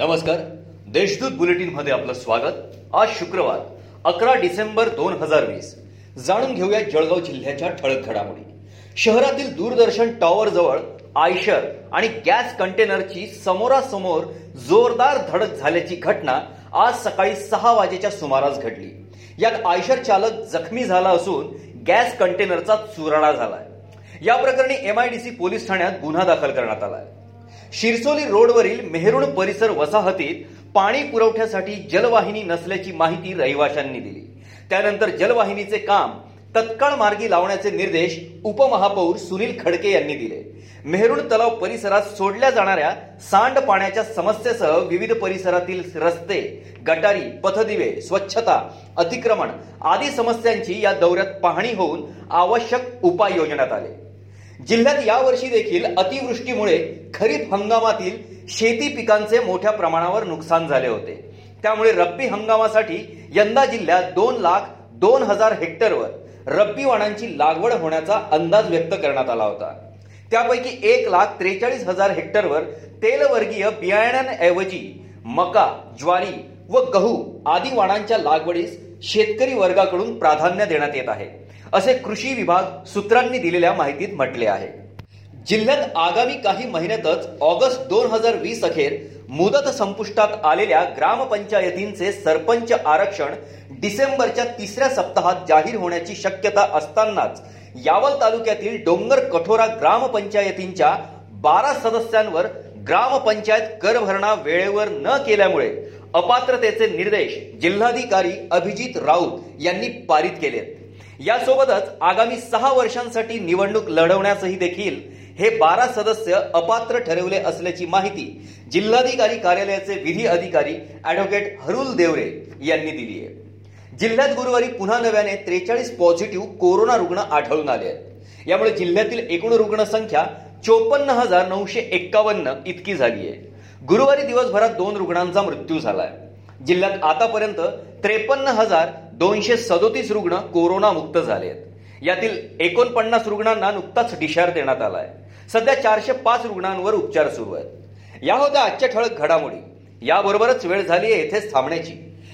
नमस्कार. देशदूत बुलेटिनमध्ये आपलं स्वागत. आज शुक्रवार अकरा डिसेंबर दोन हजार वीस. जाणून घेऊया जळगाव जिल्ह्याच्या ठळक घडामोडी. शहरातील दूरदर्शन टॉवर जवळ आयशर आणि गॅस कंटेनरची समोरासमोर जोरदार धडक झाल्याची घटना आज सकाळी सहा वाजेच्या सुमारास घडली. यात आयशर चालक जखमी झाला असून गॅस कंटेनरचा चुराडा झालाय. या प्रकरणी एमआयडीसी पोलीस ठाण्यात गुन्हा दाखल करण्यात आलाय. शिरसोली रोडवरील मेहरुण परिसर वसाहतीत पाणी पुरवठ्यासाठी जलवाहिनी नसल्याची माहिती रहिवाशांनी दिली. त्यानंतर जलवाहिनीचे काम तत्काळ मार्गी लावण्याचे निर्देश उपमहापौर सुनील खडके यांनी दिले. मेहरुण तलाव परिसरात सोडल्या जाणाऱ्या सांडपाण्याच्या समस्येसह विविध परिसरातील रस्ते गटारी पथदिवे स्वच्छता अतिक्रमण आदी समस्यांची या दौऱ्यात पाहणी होऊन आवश्यक उपाय योजण्यात आले. जिल्ह्यात यावर्षी देखील अतिवृष्टीमुळे खरीप हंगामातील शेती पिकांचे मोठ्या प्रमाणावर नुकसान झाले होते. त्यामुळे रब्बी हंगामासाठी यंदा जिल्ह्यात दोन लाख दोन हजार हेक्टरवर रब्बी वाणांची लागवड होण्याचा अंदाज व्यक्त करण्यात आला होता. त्यापैकी एक लाख त्रेचाळीस हजार हेक्टरवर तेलवर्गीय बियाण्यांऐवजी मका ज्वारी व गहू आदी वाणांच्या लागवडीस शेतकरी वर्गाकडून प्राधान्य देण्यात येत आहे. असे कृषी विभाग सूत्रांनी दिलेल्या माहितीत म्हटले आहे. जिल्ह्यात आगामी काही महिन्यातच ऑगस्ट दोन हजार वीस अखेर मुदत संपुष्टात आलेल्या ग्रामपंचायतींचे सरपंच आरक्षण डिसेंबरच्या तिसऱ्या सप्ताहात जाहीर होण्याची शक्यता असतानाच यावल तालुक्यातील डोंगर कठोरा ग्रामपंचायतींच्या बारा सदस्यांवर ग्रामपंचायत कर भरणा वेळेवर न केल्यामुळे अपात्रतेचे निर्देश जिल्हाधिकारी अभिजित राऊत यांनी पारित केलेत. यासोबतच आगामी सहा वर्षांसाठी निवडणूक लढवण्यासही देखील हे बारा सदस्य अपात्र ठरवले असल्याची माहिती जिल्हाधिकारी कार्यालयाचे विधी अधिकारी अॅडव्होकेट हरुल देवरे यांनी दिली आहे. जिल्ह्यात गुरुवारी पुन्हा नव्याने त्रेचाळीस पॉझिटिव्ह कोरोना रुग्ण आढळून आले आहेत. यामुळे जिल्ह्यातील एकूण रुग्णसंख्या चोपन्न हजार नऊशे एक्कावन्न इतकी झाली आहे. गुरुवारी दिवसभरात दोन रुग्णांचा मृत्यू झालाय. जिल्ह्यात आतापर्यंत त्रेपन्न हजार दोनशे सदोतीस रुग्ण कोरोनामुक्त झाले आहेत यातील एकोणपन्नास रुग्णांना नुकताच डिशार देण्यात आलाय. सध्या चारशे पाच रुग्णांवर उपचार सुरू आहेत. या होत्या आजच्या ठळक घडामोडी. याबरोबरच वेळ झाली आहे येथेच थांबण्याची.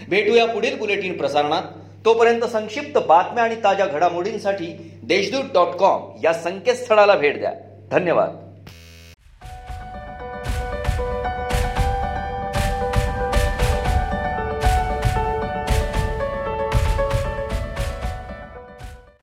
भेटूया पुढील बुलेटिन प्रसारणात. तोपर्यंत संक्षिप्त बातम्या आणि ताज्या घडामोडींसाठी देशदूत डॉट कॉम या संकेतस्थळाला भेट द्या. धन्यवाद.